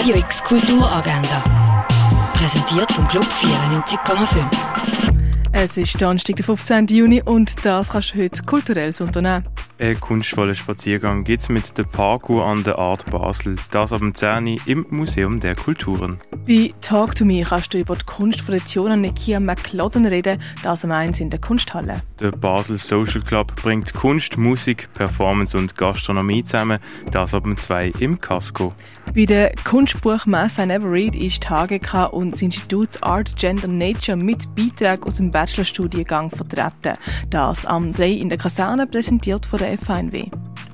Radio X Kulturagenda. Präsentiert vom Club 94,5. Es ist Donnerstag, der 15. Juni und das kannst du heute kulturell unternehmen. Ein kunstvoller Spaziergang gibt es mit der Parkour an der Art Basel. Das ab dem 10. im Museum der Kulturen. Bei Talk to Me kannst du über die Kunst von der Tiona Nekia McLauden reden, das am 1 in der Kunsthalle. Der Basel Social Club bringt Kunst, Musik, Performance und Gastronomie zusammen, das ab dem 2 im Casco. Bei der Kunstbuchmesse Never Read ist HGK und das Institut Art, Gender Nature mit Beiträgen aus dem Bachelorstudiengang vertreten. Das am 3 in der Kaserne präsentiert von der FNW.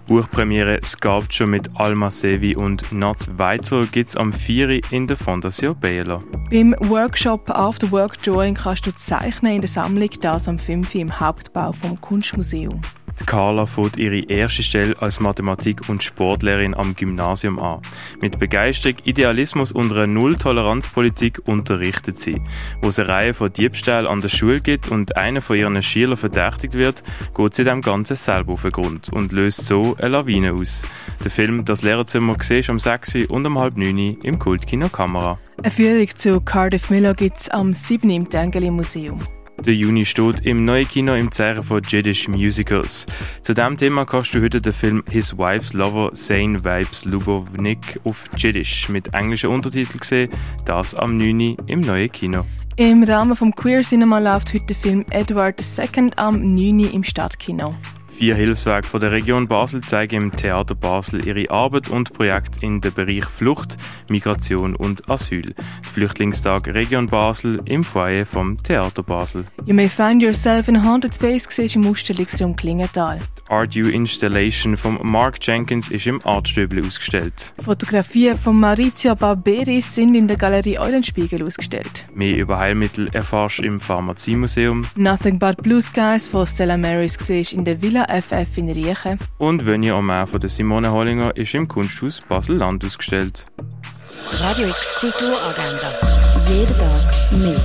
Buchpremiere Sculpture mit Alma Sevi und Not Weitzel gibt es am 4. in der Fondation Baylor. Beim Workshop After Work Drawing kannst du zeichnen in der Sammlung, das am 5. im Hauptbau vom Kunstmuseum. Carla fängt ihre erste Stelle als Mathematik- und Sportlehrerin am Gymnasium an. Mit Begeisterung, Idealismus und einer Null-Toleranz-Politik unterrichtet sie. Wo es eine Reihe von Diebstählen an der Schule gibt und einer von ihren Schülern verdächtigt wird, geht sie dem Ganzen selber auf den Grund und löst so eine Lawine aus. Der Film Das Lehrerzimmer siehst am 6. und um halb 9. im Kultkino Kamera. Eine Führung zu Cardiff Miller gibt es am 7. im Tengeli Museum. Der Juni steht im neuen Kino im Zeichen von Jiddisch Musicals. Zu diesem Thema kannst du heute den Film His Wife's Lover Zane Vibes Lubovnik auf Jiddisch mit englischen Untertiteln sehen, das am 9. im neuen Kino. Im Rahmen vom Queer Cinema läuft heute der Film Edward II am 9. im Stadtkino. Vier Hilfswerke von der Region Basel zeigen im Theater Basel ihre Arbeit und Projekte in den Bereich Flucht, Migration und Asyl. Flüchtlingstag Region Basel im Foyer vom Theater Basel. You may find yourself in a haunted space im Ausstellungsraum Klingenthal. Die Art U Installation von Mark Jenkins ist im Artstöbel ausgestellt. Fotografien von Maurizio Barberis sind in der Galerie Eulenspiegel ausgestellt. Mehr über Heilmittel erfährst du im Pharmaziemuseum. Nothing But Blue Skies von Stella Maris siehst in der Villa FF in Riechen. Und Vönja Omer von der Simone Hollinger ist im Kunsthaus Basel-Land ausgestellt. Radio X Kulturagenda. Jeden Tag mehr.